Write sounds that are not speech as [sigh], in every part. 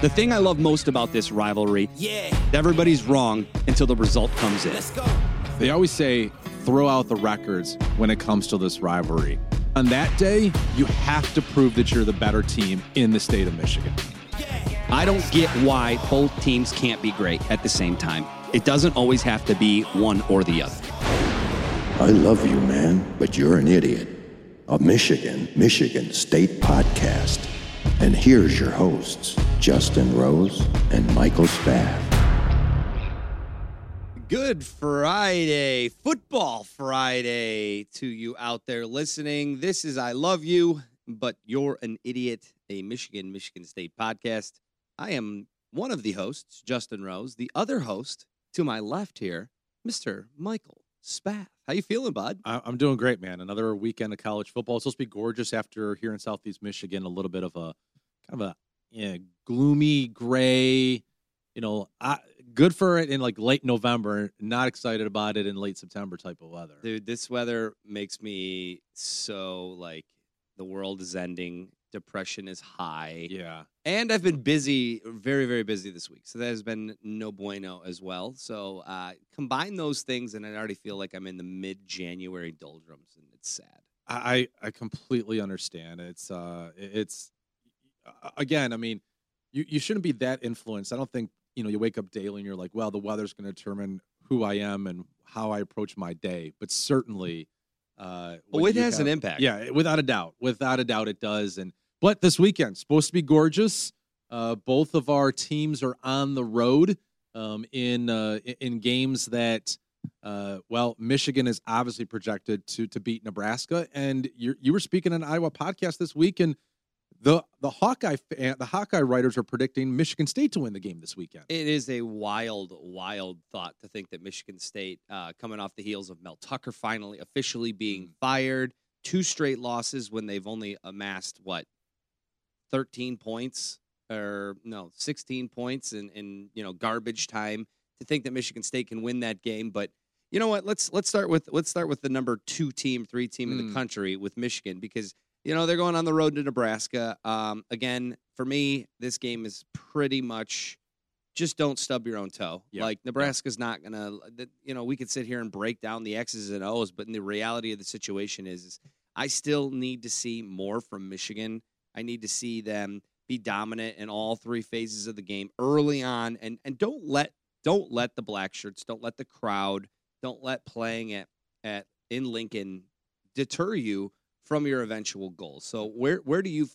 The thing I love most about this rivalry, Yeah, everybody's wrong until the result comes in. let's go. They always say throw out the records when it comes to this rivalry. On that day, you have to prove that you're the better team in the state of Michigan. I don't get why both teams can't be great at the same time. It doesn't always have to be one or the other. I love you, man, but you're an idiot. A Michigan, Michigan State podcast. And here's your hosts, Justin Rose and Michael Spath. Good Friday, football Friday to you out there listening. This is I Love You, but You're an Idiot, a Michigan, Michigan State podcast. I am one of the hosts, Justin Rose. The other host to my left here, Mr. Michael Spath. How you feeling, bud? I- I'm doing great, man. Another weekend of college football. It's supposed to be gorgeous after here in Southeast Michigan. A little bit of a kind of a yeah, gloomy gray. You know, I, good for it in like late November. Not excited about it in late September type of weather. Dude, this weather makes me so like the world is ending, depression is high. Yeah. And I've been busy, very, very busy this week. So that has been no bueno as well. So uh, combine those things, and I already feel like I'm in the mid January doldrums, and it's sad. I I completely understand. It's uh it's again, I mean, you you shouldn't be that influenced. I don't think, you know, you wake up daily and you're like, well, the weather's going to determine who I am and how I approach my day. But certainly uh Oh, when it has an impact. Yeah, without a doubt. Without a doubt it does and but this weekend supposed to be gorgeous. Uh both of our teams are on the road um in uh in- games that uh, well, Michigan is obviously projected to to beat Nebraska, and you you were speaking on Iowa podcast this week, and the the Hawkeye the Hawkeye writers are predicting Michigan State to win the game this weekend. It is a wild, wild thought to think that Michigan State, uh, coming off the heels of Mel Tucker finally officially being Mm. fired, two straight losses when they've only amassed what, thirteen points or no, sixteen points in in you know garbage time. To think that Michigan State can win that game, but you know what? Let's let's start with let's start with the number two team, three team in the Mm. country with Michigan because you know they're going on the road to Nebraska. Um, again, for me, this game is pretty much just don't stub your own toe. Yeah. Like Nebraska's not gonna. You know, we could sit here and break down the X's and O's, but in the reality of the situation is, is I still need to see more from Michigan. I need to see them be dominant in all three phases of the game early on, and and don't let don't let the black shirts, don't let the crowd, don't let playing at at in Lincoln deter you from your eventual goal. So where where do you?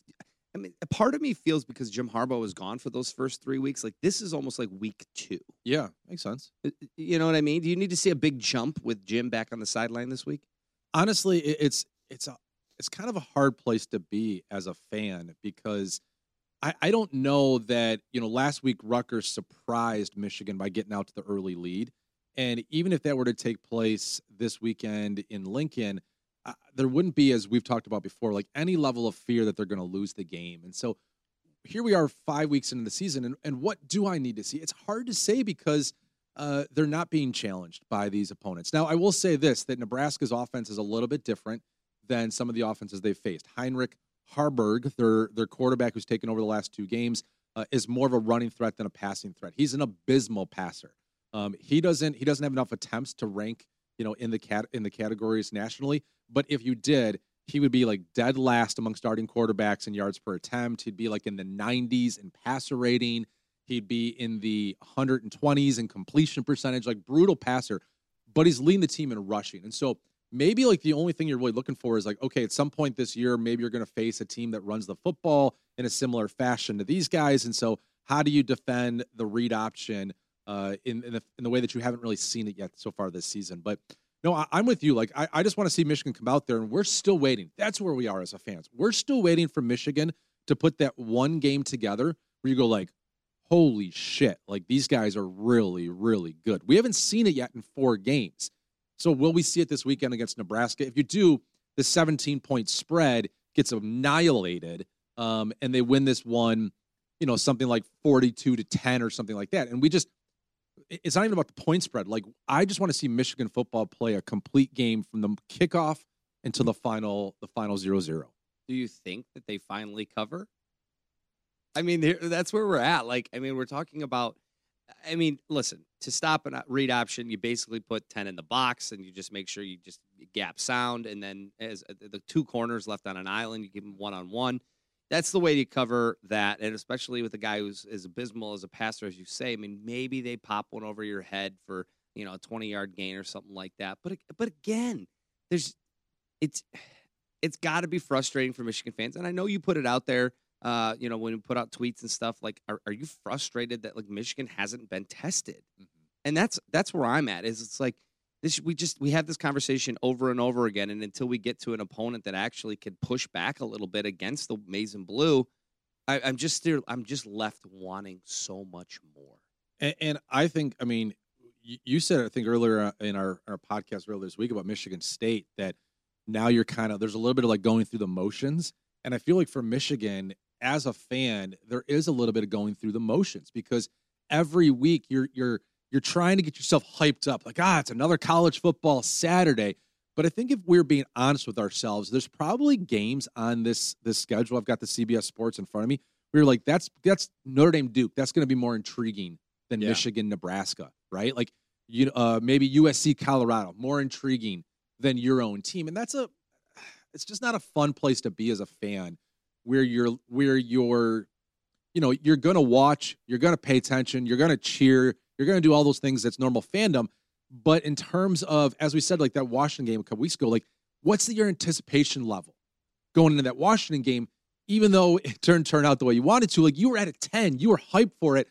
I mean, a part of me feels because Jim Harbaugh was gone for those first three weeks, like this is almost like week two. Yeah, makes sense. You know what I mean? Do you need to see a big jump with Jim back on the sideline this week? Honestly, it's it's a it's kind of a hard place to be as a fan because I, I don't know that you know last week Rutgers surprised Michigan by getting out to the early lead, and even if that were to take place this weekend in Lincoln, uh, there wouldn't be as we've talked about before like any level of fear that they're going to lose the game, and so here we are five weeks into the season, and, and what do I need to see? It's hard to say because uh, they're not being challenged by these opponents. Now, I will say this that Nebraska's offense is a little bit different than some of the offenses they've faced. Heinrich Haarberg, their their quarterback who's taken over the last two games, uh, is more of a running threat than a passing threat. He's an abysmal passer. Um, he doesn't he doesn't have enough attempts to rank you know in the cat in the categories nationally. But if you did, he would be like dead last among starting quarterbacks in yards per attempt. He'd be like in the 90s in passer rating. He'd be in the 120s in completion percentage, like brutal passer. But he's leading the team in rushing, and so maybe like the only thing you're really looking for is like, okay, at some point this year, maybe you're going to face a team that runs the football in a similar fashion to these guys. And so, how do you defend the read option uh, in in the, in the way that you haven't really seen it yet so far this season? But no, I, I'm with you. Like, I, I just want to see Michigan come out there, and we're still waiting. That's where we are as a fans. We're still waiting for Michigan to put that one game together where you go like, holy shit, like these guys are really, really good. We haven't seen it yet in four games. So will we see it this weekend against Nebraska? If you do, the 17 point spread gets annihilated, um, and they win this one, you know, something like 42 to 10 or something like that. And we just, it's not even about the point spread. Like I just want to see Michigan football play a complete game from the kickoff until the final, the final zero zero. Do you think that they finally cover? I mean, that's where we're at. Like, I mean, we're talking about. I mean, listen. To stop a read option, you basically put ten in the box, and you just make sure you just gap sound, and then as uh, the two corners left on an island, you give them one on one. That's the way to cover that, and especially with a guy who's as abysmal as a passer as you say. I mean, maybe they pop one over your head for you know a twenty yard gain or something like that. But but again, there's it's [sighs] it's got to be frustrating for Michigan fans, and I know you put it out there uh, you know, when we put out tweets and stuff, like, are, are you frustrated that like Michigan hasn't been tested? Mhm. And that's that's where I'm at. Is it's like this? We just we have this conversation over and over again, and until we get to an opponent that actually can push back a little bit against the maize and blue, I, I'm just still I'm just left wanting so much more. And, and I think, I mean, you, you said I think earlier uh, in our our podcast earlier this week about Michigan State that now you're kind of there's a little bit of like going through the motions, and I feel like for Michigan as a fan, there is a little bit of going through the motions because every week you're you're you're trying to get yourself hyped up, like ah, it's another college football Saturday. But I think if we're being honest with ourselves, there's probably games on this this schedule. I've got the CBS Sports in front of me. We are like, that's that's Notre Dame Duke. That's going to be more intriguing than Yeah. Michigan Nebraska, right? Like you uh, maybe USC Colorado, more intriguing than your own team, and that's a it's just not a fun place to be as a fan where you're where you're you know you're going to watch you're going to pay attention you're going to cheer you're going to do all those things that's normal fandom. But in terms of as we said like that washington game a couple weeks ago like what's your anticipation level going into that washington game even though [laughs] it turned turn out the way you wanted to? Like you were at a 10 you were hyped for it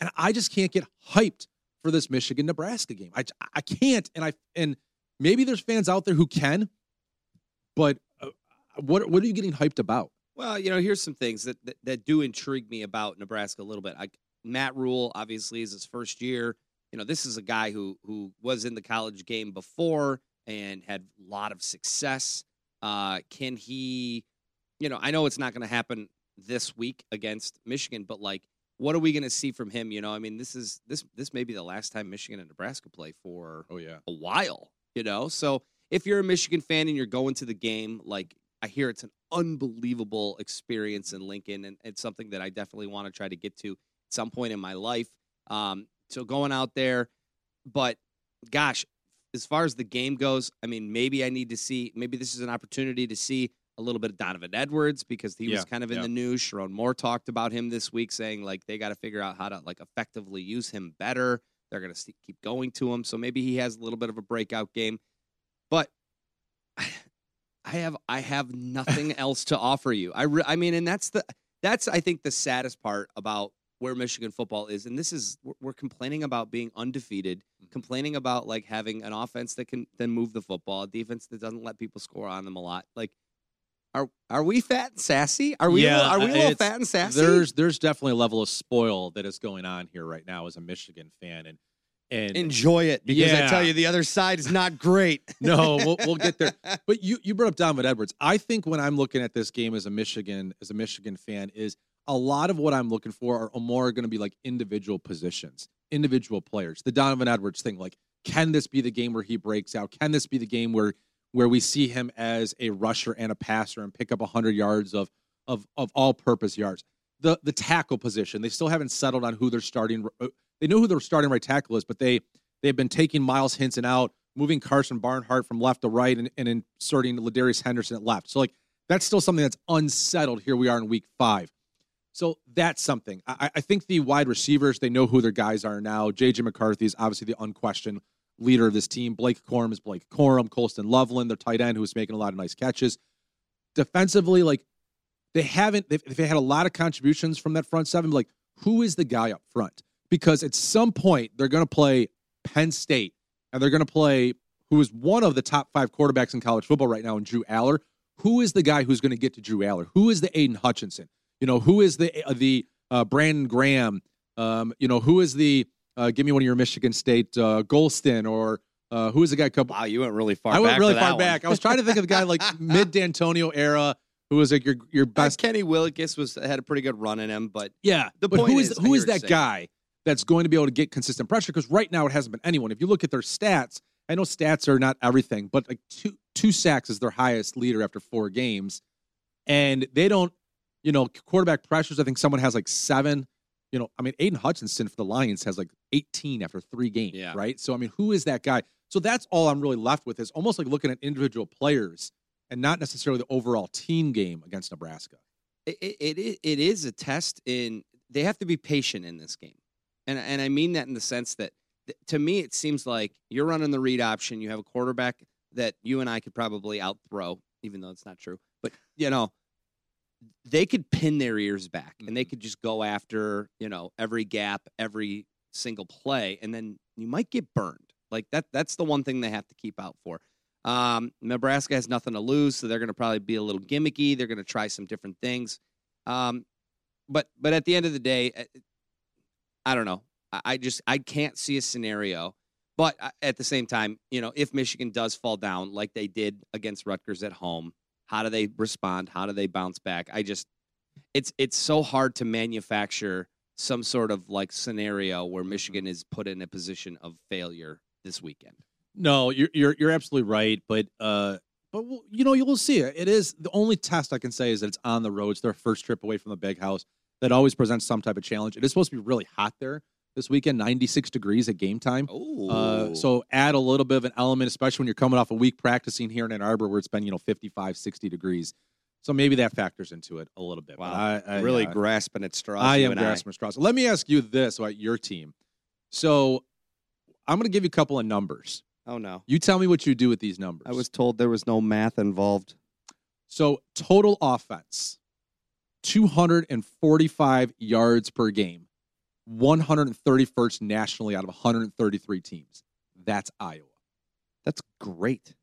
and i just can't get hyped for this michigan nebraska game. I i can't and i and maybe there's fans out there who can but uh, what what are you getting hyped about Well, you know, here's some things that, that, that do intrigue me about Nebraska a little bit. I, Matt Rhule, obviously, is his first year. You know, this is a guy who who was in the college game before and had a lot of success. Uh, can he? You know, I know it's not going to happen this week against Michigan, but like, what are we going to see from him? You know, I mean, this is this this may be the last time Michigan and Nebraska play for oh yeah a while, you know? So if you're a Michigan fan and you're going to the game, like I hear it's an unbelievable experience in Lincoln and it's something that I definitely want to try to get to at some point in my life. Um, so going out there, but gosh, as far as the game goes, I mean, maybe I need to see, maybe this is an opportunity to see a little bit of Donovan Edwards because he was kind of in yeah. the news. Sherrone Moore talked about him this week, saying like they got to figure out how to like effectively use him better. They're going to keep going to him, so maybe he has a little bit of a breakout game. But [sighs] I have I have nothing [laughs] else to offer you. I re- I mean, and that's the that's I think the saddest part about where Michigan football is, and this is we're, complaining about being undefeated, Mhm. complaining about like having an offense that can then move the football, a defense that doesn't let people score on them a lot. Like, are are we fat and sassy? Are we? a Yeah, little, are we a little fat and sassy? there's there's definitely a level of spoil that is going on here right now as a Michigan fan, and and Enjoy it because I tell you, the other side is not great. [laughs] no, we'll, we'll get there. [laughs] But you you brought up Donovan Edwards. I think when I'm looking at this game as a Michigan as a Michigan fan is a lot of what I'm looking for are more going to be like individual positions, individual players. The Donovan Edwards thing, like, can this be the game where he breaks out? Can this be the game where where we see him as a rusher and a passer and pick up 100 yards of of of all purpose yards? The the tackle position, they still haven't settled on who they're starting. Uh, They know who their starting right tackle is, but they they've been taking Myles Hinton out, moving Karsen Barnhart from left to right, and, and inserting LaDarius Henderson at left. So like that's still something that's unsettled. Here we are in week five. So that's something. I, I think the wide receivers, they know who their guys are now. JJ McCarthy is obviously the unquestioned leader of this team. Blake Corum is Blake Corum. Colston Loveland, their tight end, who's making a lot of nice catches. Defensively, like they haven't, they've, they've had a lot of contributions from that front seven. Like, who is the guy up front? Because at some point, they're going to play Penn State and they're going to play who is one of the top five quarterbacks in college football right now in Drew Allar. Who is the guy who's going to get to Drew Allar? Who is the Aidan Hutchinson? You know, who is the uh, the uh, Brandon Graham? Um, you know, who is the uh, give me one of your Michigan State uh, Golston or uh, who is the guy? Couple, Wow, you went really far. I went back really far one. back. I was trying to think of the guy like [laughs] mid Dantonio era, who was like your your Best best. Kenny Willekes was had a pretty good run in him, but Yeah, The but point who is, is, who is that saying. guy that's going to be able to get consistent pressure? Because right now it hasn't been anyone. If you look at their stats, I know stats are not everything, but like two two sacks is their highest leader after four games, and they don't you know, quarterback pressures. I think someone has like seven. You know, I mean, Aidan Hutchinson for the Lions has like 18 after three games, Yeah. right? So, I mean, who is that guy? So that's all I'm really left with is almost like looking at individual players and not necessarily the overall team game against Nebraska. it, it, it it is a test in they have to be patient in this game and and i mean that in the sense that th- to me it seems like you're running the read option you have a quarterback that you and i could probably outthrow even though it's not true but you know they could pin their ears back and they could just go after you know every gap every single play and then you might get burned like that that's the one thing they have to keep out for um, Nebraska has nothing to lose, so they're going to probably be a little gimmicky. They're going to try some different things. Um, but but at the end of the day, eh, I don't know. I, I just I can't see a scenario. But uh, at the same time, you know, if Michigan does fall down like they did against Rutgers at home, how do they respond? How do they bounce back? I just it's it's so hard to manufacture some sort of like scenario where Michigan is put in a position of failure this weekend. No, you're you're you're absolutely right, but uh, but you know you'll see it. It is the only test I can say is that it's on the road. It's their first trip away from the big house. That always presents some type of challenge. It is supposed to be really hot there this weekend, 96 degrees at game time. Uh, so add a little bit of an element, especially when you're coming off a week practicing here in Ann Arbor where it's been you know 55, 60 degrees. So maybe that factors into it a little bit. Wow. I, I, really uh, grasping at straws. I am grasping straws. Let me ask you this about your team. So I'm going to give you a couple of numbers. Oh no, You tell me what you do with these numbers. I was told there was no math involved. so total offense, 245 yards per game, 131st nationally out of 133 teams. That's Iowa. That's great.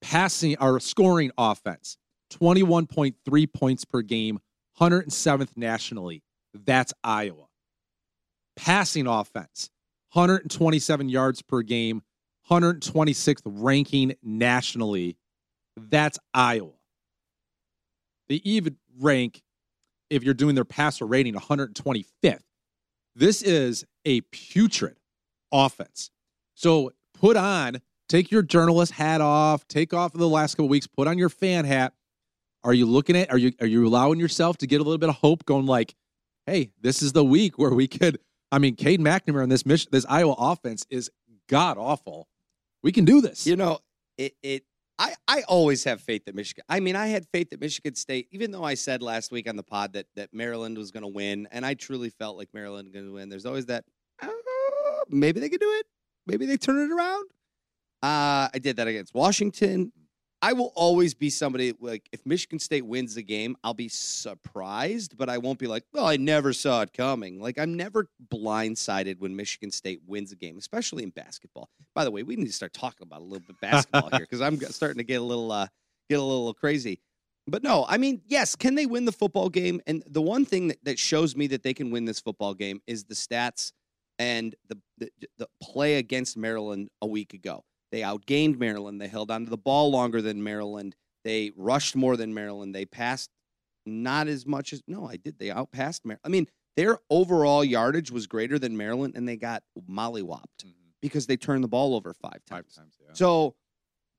Passing or scoring offense, 21.3 points per game, 107th nationally. That's Iowa. Passing offense, 127 yards per game, 126th ranking nationally. That's Iowa. They even rank, if you're doing their passer rating, 125th. This is a putrid offense. So put on, take your journalist hat off, take off the last couple weeks, put on your fan hat. Are you looking at? Are you are you allowing yourself to get a little bit of hope, going like, "Hey, this is the week where we could." I mean, Cade McNamara and this Mich- this Iowa offense is god awful. We can do this. You know, it, it I, I always have faith that Michigan. I mean, I had faith that Michigan State, even though I said last week on the pod that that Maryland was going to win, and I truly felt like Maryland going to win. There's always that "Uh, maybe they could do it. Maybe they turn it around. Uh, I did that against Washington. I will always be somebody like if Michigan State wins the game, I'll be surprised, but I won't be like, well, I never saw it coming. Like I'm never blindsided when Michigan State wins a game, especially in basketball. By the way, we need to start talking about a little bit basketball here because I'm starting to get a little uh, get a little crazy. But no, I mean, yes, can they win the football game? And the one thing that, that shows me that they can win this football game is the stats and the, the the play against Maryland a week ago. They outgained Maryland. They held onto the ball longer than Maryland. They rushed more than Maryland. They passed not as much as no, I did. They outpassed Maryland. I mean, their overall yardage was greater than Maryland, and they got mollywopped mm-hmm. because they turned the ball over five times. Five times. Yeah. So,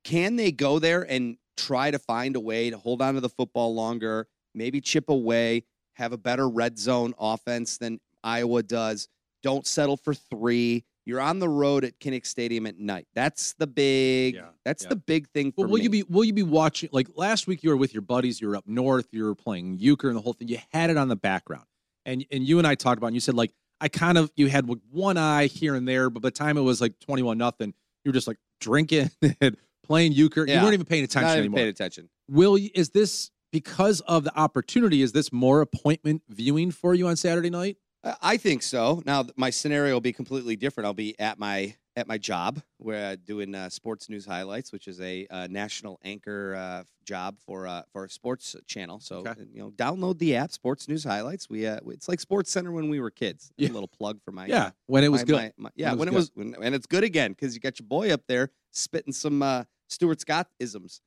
can they go there and try to find a way to hold on to the football longer, maybe chip away, have a better red zone offense than Iowa does? Don't settle for three. You're on the road at Kinnick Stadium at night. That's the big. Yeah, that's yeah. the big thing for Well, will me. you be will you be watching like last week you were with your buddies, you were up north, you were playing euchre and the whole thing. You had it on the background. And and you and I talked about it, and you said like I kind of you had one eye here and there, but by the time it was like 21 nothing, you were just like drinking [laughs] and playing euchre. You weren't even paying attention Not even anymore. paying attention. Will you, is this because of the opportunity? Is this more appointment viewing for you on Saturday night? I- I think so. Now my scenario will be completely different. I'll be at my at my job where uh, doing uh, sports news highlights, which is a uh, national anchor uh, job for uh, for a sports channel. So Okay. uh, you know, download the app, Sports News Highlights. We uh, it's like Sports Center when we were kids. A little plug for my Yeah, uh, when it was my- good. my- my- yeah, it when it was, when, and it's good again because you got your boy up there spitting some uh, Stuart Scott isms.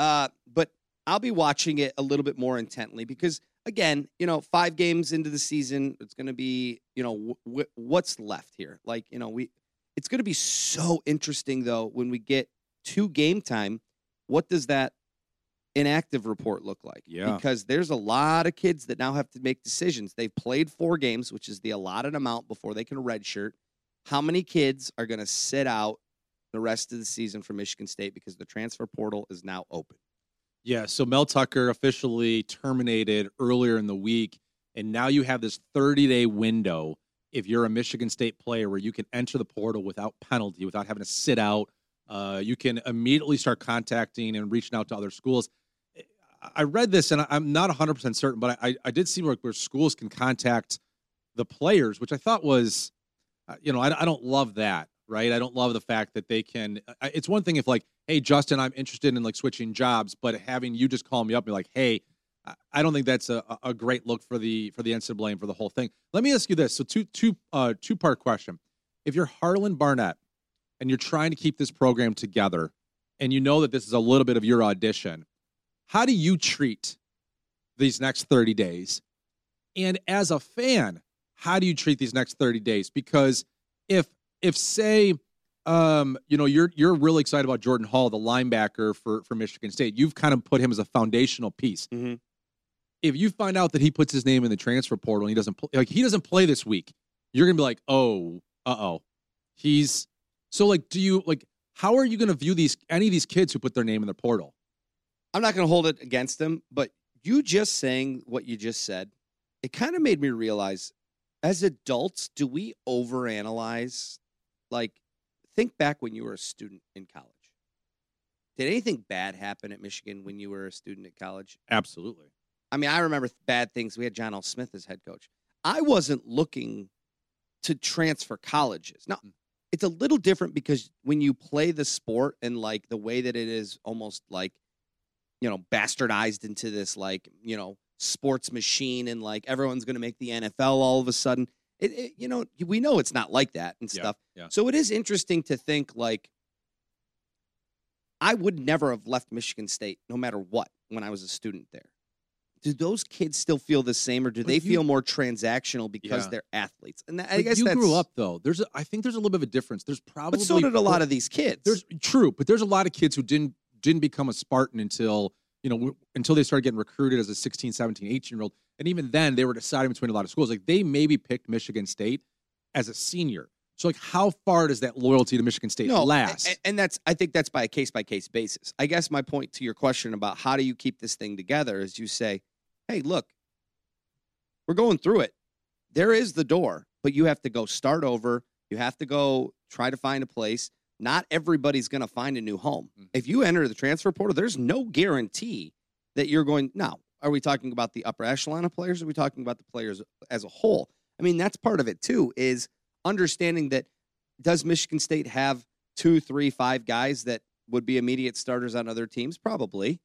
Uh, but I'll be watching it a little bit more intently because, again, you know, five games into the season, it's going to be, you know, wh- what's left here. Like, you know, we, it's going to be so interesting though when we get to game time. What does that inactive report look like? Yeah. Because there's a lot of kids that now have to make decisions. They've played four games, which is the allotted amount before they can redshirt. How many kids are going to sit out the rest of the season for Michigan State because the transfer portal is now open? Yeah, so Mel Tucker officially terminated earlier in the week, and now you have this 30 day window if you're a Michigan State player where you can enter the portal without penalty, without having to sit out. Uh, you can immediately start contacting and reaching out to other schools. I read this, and I'm not 100% certain, but I, I did see where, where schools can contact the players, which I thought was, uh, you know, I, I don't love that, right? I don't love the fact that they can. It's one thing if, like, hey, Justin, I'm interested in like switching jobs, but having you just call me up and be like, hey, I- don't think that's a, a great look for the for the NCAA and for the whole thing. Let me ask you this: so two two uh, two part question. If you're Harlan Barnett and you're trying to keep this program together, and you know that this is a little bit of your audition, how do you treat these next 30 days? And as a fan, how do you treat these next 30 days? Because if if say um, you know, you're you're really excited about Jordan Hall, the linebacker for for Michigan State. You've kind of put him as a foundational piece. Mhm. If you find out that he puts his name in the transfer portal and he doesn't like he doesn't play this week, you're gonna be like, oh, uh oh, he's so like. Do you like? How are you gonna view these any of these kids who put their name in the portal? I'm not going to hold it against him, but you just saying what you just said, it kind of made me realize as adults, do we overanalyze? Like, think back when you were a student in college. Did anything bad happen at Michigan when you were a student at college? Absolutely. I mean, I remember bad things. We had John L. Smith as head coach. I wasn't looking to transfer colleges. Now, hmm. it's a little different because when you play the sport and like the way that it is almost like, you know, bastardized into this like, you know, sports machine and like everyone's going to make the NFL all of a sudden. It, it, you know, we know it's not like that and Yeah, stuff. yeah. So it is interesting to think like I would never have left Michigan State no matter what when I was a student there. Do those kids still feel the same, or do But they you- feel more transactional because Yeah. they're athletes? And that, I But guess you grew up though. There's a, I think there's a little bit of a difference. There's probably but so did a lot of these kids. There's true, but there's a lot of kids who didn't didn't become a Spartan until you know until they started getting recruited as a 16, 17, 18 year old, and even then they were deciding between a lot of schools. Like they maybe picked Michigan State as a senior. So like, how far does that loyalty to Michigan State no, last? And, and that's I think that's by a case by case basis. I guess my point to your question about how do you keep this thing together is you say, hey, look, we're going through it. There is the door, but you have to go start over. You have to go try to find a place. Not everybody's going to find a new home. Mhm. If you enter the transfer portal, there's no guarantee that you're going. Now, are we talking about the upper echelon of players? Or are we talking about the players as a whole? I mean, that's part of it too. Is understanding that does Michigan State have two, three, five guys that would be immediate starters on other teams? Probably.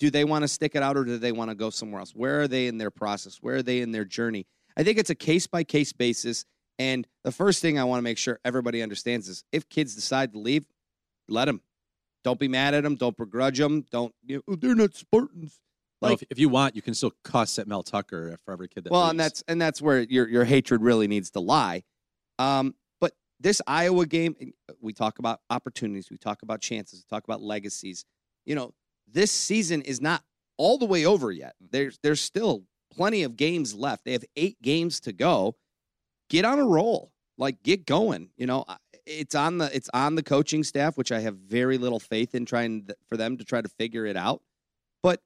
Do they want to stick it out or do they want to go somewhere else? Where are they in their process? Where are they in their journey? I think it's a case by case basis. And the first thing I want to make sure everybody understands is if kids decide to leave, let them. Don't be mad at them. Don't begrudge them. Don't, you know, "Oh, they're not Spartans. Well, like- if, if you want, you can still cuss at Mel Tucker for every kid that. well, and that's and that's where your your hatred really needs to lie. Um, but this Iowa game, we talk about opportunities, we talk about chances, we talk about legacies. You know, this season is not all the way over yet. There's there's still plenty of games left. They have eight games to go. Get on a roll, like get going. You know, it's on the it's on the coaching staff, which I have very little faith in trying th- for them to try to figure it out. But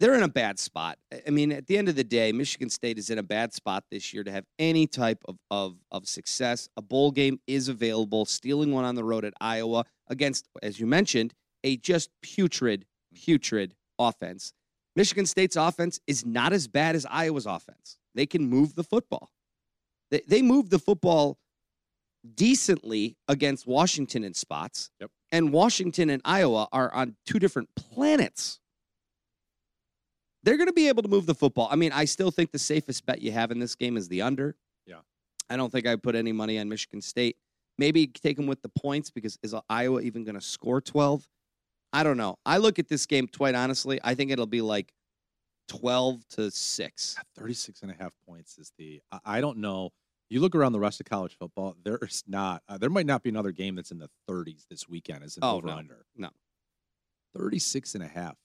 they're in a bad spot. I- mean, at the end of the day, Michigan State is in a bad spot this year to have any type of, of, of success. A bowl game is available. Stealing one on the road at Iowa against, as you mentioned, a just putrid, putrid offense. Michigan State's offense is not as bad as Iowa's offense. They can move the football. They, they move the football decently against Washington in spots. Yep. And Washington and Iowa are on two different planets they're going to be able to move the football. I mean, I still think the safest bet you have in this game is the under. Yeah. I don't think I put any money on Michigan State. Maybe take them with the points because is Iowa even going to score 12? I don't know. I look at this game, quite honestly, I think it'll be like 12 to 6. 36 and a half points is the I, I don't know you look around the rest of college football there's not uh, there might not be another game that's in the 30s this weekend as an Oh, over no. under No. 36 and a half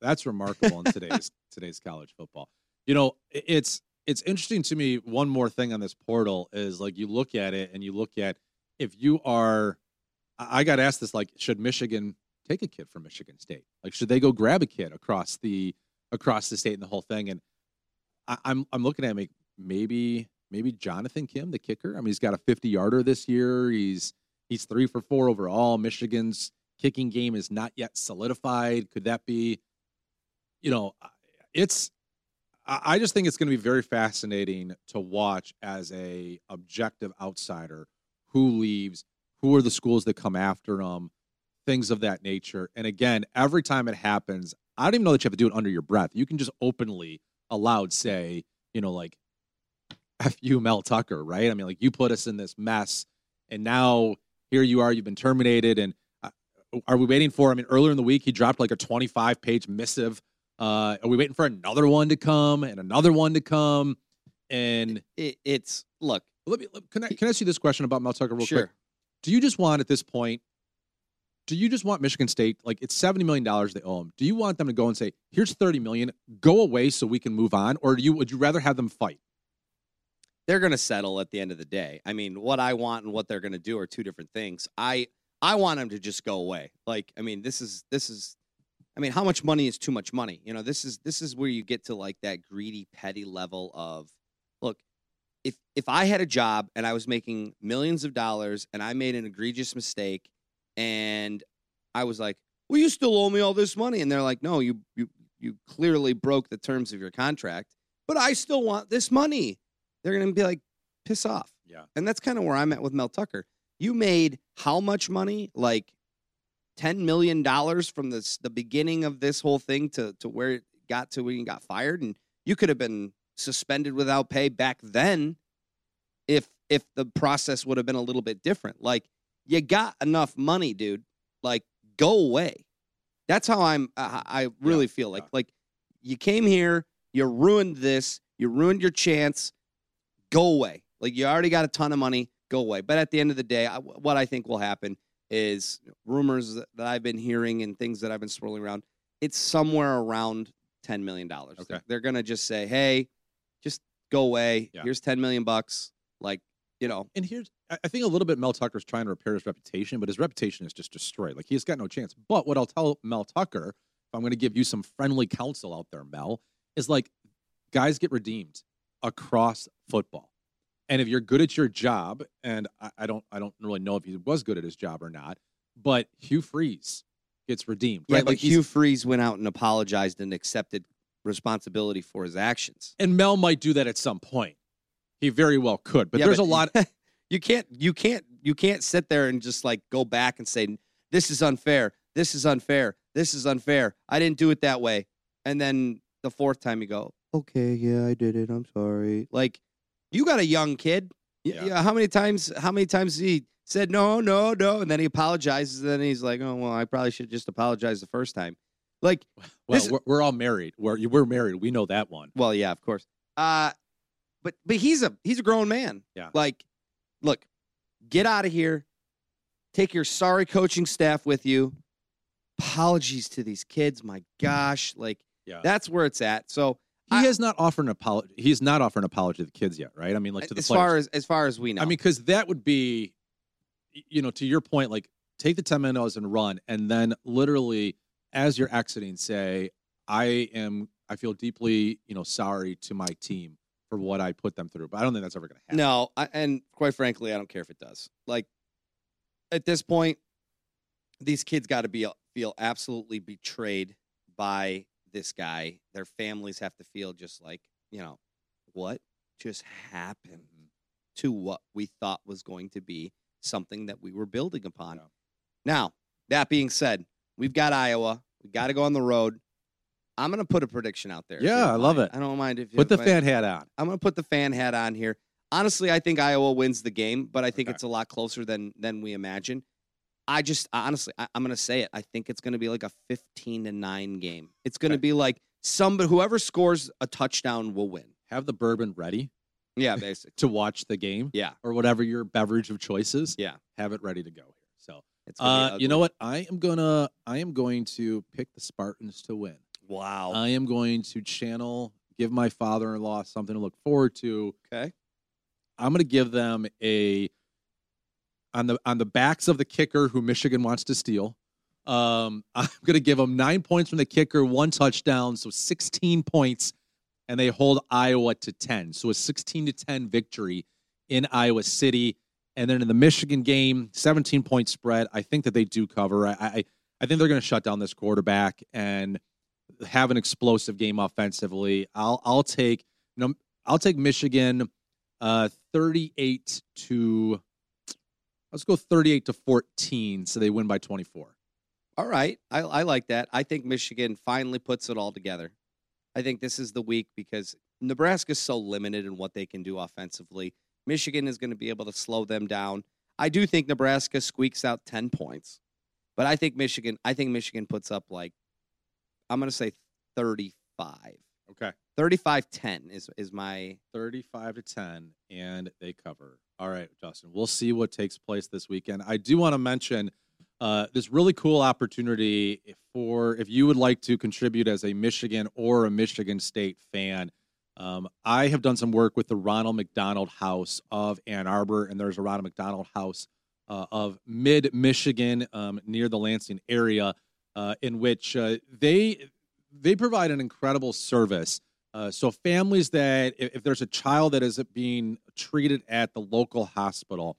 That's remarkable in today's [laughs] today's college football. You know, it's it's interesting to me. One more thing on this portal is like you look at it and you look at if you are. I I got asked this like, should Michigan take a kid from Michigan State? Like, should they go grab a kid across the across the state and the whole thing? And I, I'm I'm looking at me maybe maybe Jonathan Kim, the kicker. I mean, he's got a 50 yarder this year. He's he's three for four overall. Michigan's kicking game is not yet solidified. Could that be? You know, it's. I I just think it's going to be very fascinating to watch as a objective outsider who leaves, who are the schools that come after them, things of that nature. And again, every time it happens, I don't even know that you have to do it under your breath. You can just openly, aloud say, you know, like, [laughs] F you, Mel Tucker, right? I mean, like, you put us in this mess, and now here you are, you've been terminated. And uh, are we waiting for, I mean, earlier in the week, he dropped like a 25 page missive. Uh, are we waiting for another one to come and another one to come? And It, it's look, let me, can I, can I ask you this question about Mel Tucker real sure. quick? Do you just want at this point, do you just want Michigan State, like it's $70 million they owe them? Do you want them to go and say, here's 30 million, go away so we can move on? Or do you, would you rather have them fight? they're going to settle at the end of the day. I mean, what I want and what they're going to do are two different things. I I want them to just go away. Like, I mean, this is this is I mean, how much money is too much money? You know, this is this is where you get to like that greedy petty level of look, if if I had a job and I was making millions of dollars and I made an egregious mistake and I was like, "Well, you still owe me all this money." And they're like, "No, you you you clearly broke the terms of your contract, but I still want this money." They're going to be like, "Piss off." Yeah. And that's kind of where I'm at with Mel Tucker. You made how much money? Like ten million dollars from this the beginning of this whole thing to to where it got to when you got fired, and you could have been suspended without pay back then if if the process would have been a little bit different. Like you got enough money, dude. Like go away. That's how I'm. I, I really feel like yeah. like you came here, you ruined this, you ruined your chance. Go away. Like you already got a ton of money. Go away. But at the end of the day, I, what I think will happen is rumors that I've been hearing and things that I've been swirling around. It's somewhere around ten million dollars. Okay. They're gonna just say, "Hey, just go away. Yeah. Here's ten million bucks." Like you know, And here's, I think a little bit Mel Tucker's trying to repair his reputation, but his reputation is just destroyed. Like he's got no chance. But what I'll tell Mel Tucker, if I'm going to give you some friendly counsel out there, Mel, is like guys get redeemed across football. And if you're good at your job, and I, I don't, I don't really know if he was good at his job or not, but Hugh Freeze gets redeemed, yeah. right? But like Hugh Freeze went out and apologized and accepted responsibility for his actions. and Mel might do that at some point. He very well could, but Yeah, there's a lot. [laughs] you can't you can't you can't sit there and just like go back and say this is unfair this is unfair this is unfair i didn't do it that way and then the fourth time you go okay yeah i did it i'm sorry like you got a young kid Yeah. yeah. how many times how many times he said no no no and then he apologizes and then he's like oh well i probably should just apologize the first time like [laughs] Well, This- we're, we're all married. We're we're married. We know that one. Well, yeah, of course. Uh but but he's a he's a grown man. Yeah. Like, look, get out of here. Take your sorry coaching staff with you. Apologies to these kids. My gosh, like Yeah. that's where it's at. So He I- has not offered an apology. He's not offering an apology to the kids yet, right? I mean, like to the as players. far as as far as we know, I mean, because that would be, you know, to your point, like take the ten minutes and run, and then literally as you're exiting, say, "I am. I feel deeply, you know, sorry to my team for what I put them through." But I don't think that's ever going to happen. no, I, and quite frankly, I don't care if it does. Like at this point, these kids got to be feel absolutely betrayed by this guy. Their families have to feel just like you know what just happened mm-hmm. to what we thought was going to be something that we were building upon. Yeah. Now, that being said, we've got Iowa. We got to go on the road. I'm going to put a prediction out there. Yeah, I love mind. it. I don't mind if you Put the fan hat on. I'm going to put the fan hat on here. Honestly, I think Iowa wins the game, but I think Okay. it's a lot closer than than we imagine. I just honestly, I, I'm going to say it. I think it's going to be like a 15 to nine game. It's going to Okay. be like somebody, whoever scores a touchdown will win. Have the bourbon ready Yeah, [laughs] basically. to watch the game, Yeah. or whatever your beverage of choice is. Yeah. have it ready to go here. So, It's uh, you know what? I am gonna I am going to pick the Spartans to win. Wow. I am going to channel, give my father-in-law something to look forward to. okay. I'm going to give them a on the on the backs of the kicker who Michigan wants to steal. Um, [laughs] I'm going to give them nine points from the kicker, one touchdown, so 16 points, and they hold Iowa to 10. So a 16 to 10 victory in Iowa City. And then in the Michigan game, 17 point spread. I think that they do cover. I I, I think they're going to shut down this quarterback and have an explosive game offensively. I'll I'll take you know, I'll take Michigan uh 38 to let's go 38 to 14 so they win by 24 All right. I, I like that. I think Michigan finally puts it all together. I think this is the week because Nebraska's so limited in what they can do offensively. Michigan is going to be able to slow them down. I do think Nebraska squeaks out 10 points. But I think Michigan I think Michigan puts up like I'm going to say 35. okay. 35-10 is is my 35 to 10 and they cover. All right justin we'll see what takes place this weekend. I do want to mention uh, this really cool opportunity for if you would like to contribute as a michigan or a michigan state fan um, i have done some work with the ronald mcdonald house of ann arbor and there's a ronald mcdonald house uh, of mid michigan um, near the lansing area in which uh, they they provide an incredible service uh, so families that if, if there's a child that is being treated at the local hospital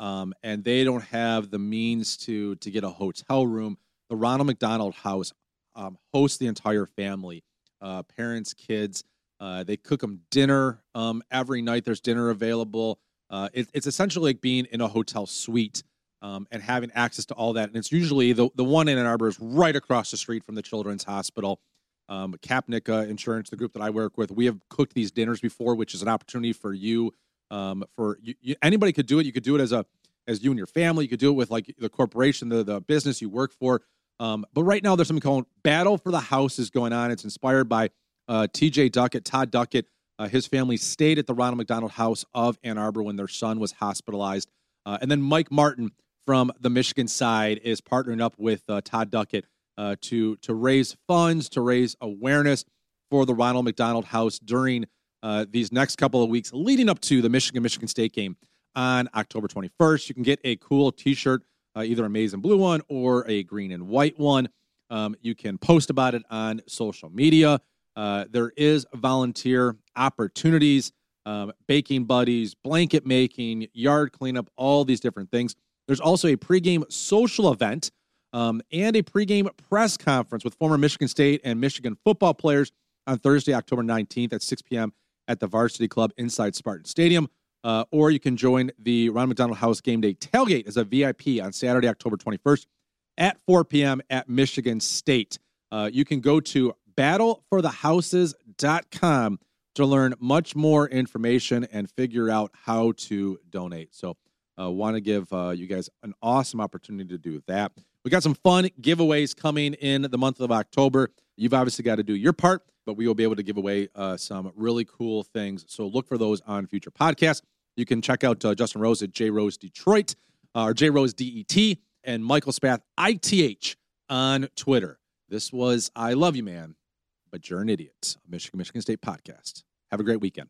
um, and they don't have the means to to get a hotel room, the Ronald McDonald House um, hosts the entire family, uh, parents, kids. Uh, they cook them dinner um, every night. There's dinner available. Uh, it, it's essentially like being in a hotel suite um, and having access to all that. And it's usually the the one in Ann Arbor is right across the street from the Children's Hospital um, Kapnick Insurance, the group that I work with, we have cooked these dinners before, which is an opportunity for you. Um, for you, you, anybody could do it. You could do it as a as you and your family. You could do it with like the corporation, the the business you work for. Um, but right now, there's something called Battle for the House is going on. It's inspired by uh, T.J. Duckett, Todd Duckett. Uh, his family stayed at the Ronald McDonald House of Ann Arbor when their son was hospitalized. Uh, and then Mike Martin from the Michigan side is partnering up with uh, Todd Duckett uh, to to raise funds, to raise awareness for the Ronald McDonald House during uh, these next couple of weeks leading up to the Michigan Michigan State game on October 21st. You can get a cool T-shirt, uh, either a maize and blue one or a green and white one. Um, you can post about it on social media. Uh, there is volunteer opportunities, um, baking buddies, blanket making, yard cleanup, all these different things. There's also a pregame social event um, and a pregame press conference with former Michigan State and Michigan football players on Thursday, October 19th at 6 p.m. at the Varsity Club inside Spartan Stadium. Uh, or you can join the Ron McDonald House Game Day tailgate as a VIP on Saturday, October 21st at 4 p.m. at Michigan State. Uh, you can go to battleforthehouses.com to learn much more information and figure out how to donate. So, uh, want to give uh, you guys an awesome opportunity to do that. We got some fun giveaways coming in the month of October. You've obviously got to do your part, but we will be able to give away uh, some really cool things. So look for those on future podcasts. You can check out uh, Justin Rose at J Rose Detroit uh, or J Rose DET and Michael Spath ITH on Twitter. This was I Love You Man, but You're an Idiot, Michigan Michigan State podcast. Have a great weekend.